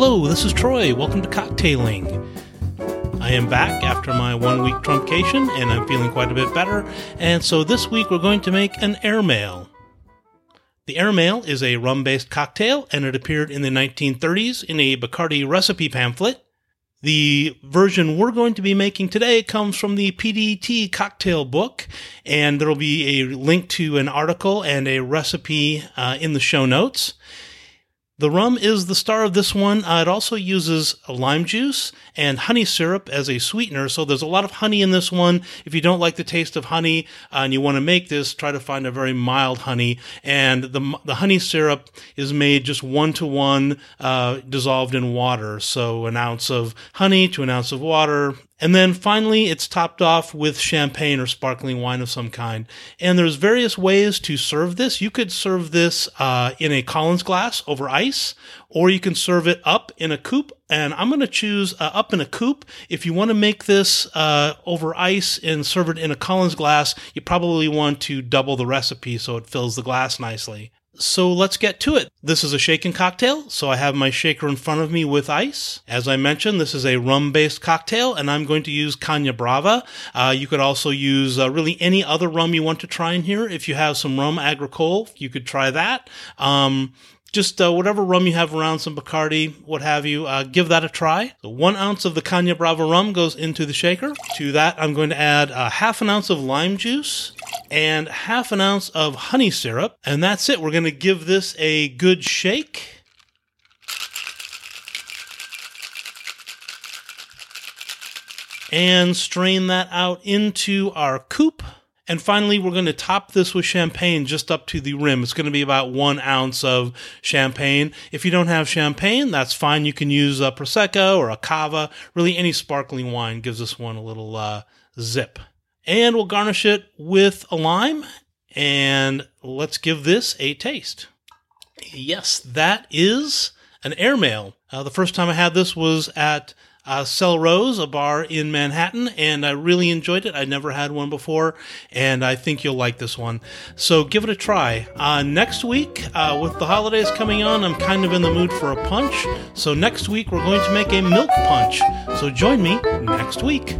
Hello, this is Troy. Welcome to Cocktailing. I am back after my one week truncation and I'm feeling quite a bit better. And so this week we're going to make an airmail. The airmail is a rum based cocktail and it appeared in the 1930s in a Bacardi recipe pamphlet. The version we're going to be making today comes from the PDT cocktail book, and there will be a link to an article and a recipe uh, in the show notes. The rum is the star of this one. Uh, it also uses lime juice and honey syrup as a sweetener. So there's a lot of honey in this one. If you don't like the taste of honey uh, and you want to make this, try to find a very mild honey. And the, the honey syrup is made just one to one, uh, dissolved in water. So an ounce of honey to an ounce of water, and then finally, it's topped off with champagne or sparkling wine of some kind. And there's various ways to serve this. You could serve this uh, in a Collins glass over ice, or you can serve it up in a coupe. And I'm going to choose uh, up in a coupe. If you want to make this uh, over ice and serve it in a Collins glass, you probably want to double the recipe so it fills the glass nicely. So let's get to it. This is a shaken cocktail, so I have my shaker in front of me with ice. As I mentioned, this is a rum based cocktail, and I'm going to use Caña Brava. Uh, you could also use uh, really any other rum you want to try in here. If you have some rum agricole, you could try that. Um, just uh, whatever rum you have around, some Bacardi, what have you, uh, give that a try. So one ounce of the Caña Brava rum goes into the shaker. To that, I'm going to add a half an ounce of lime juice and half an ounce of honey syrup. And that's it. We're going to give this a good shake. And strain that out into our coupe. And finally, we're going to top this with champagne just up to the rim. It's going to be about one ounce of champagne. If you don't have champagne, that's fine. You can use a Prosecco or a Cava. Really, any sparkling wine gives this one a little uh, zip. And we'll garnish it with a lime. And let's give this a taste. Yes, that is an airmail. Uh, the first time I had this was at uh, Sel Rrose, a bar in Manhattan, and I really enjoyed it. I never had one before, and I think you'll like this one. So give it a try. Uh, next week, uh, with the holidays coming on, I'm kind of in the mood for a punch. So next week, we're going to make a milk punch. So join me next week.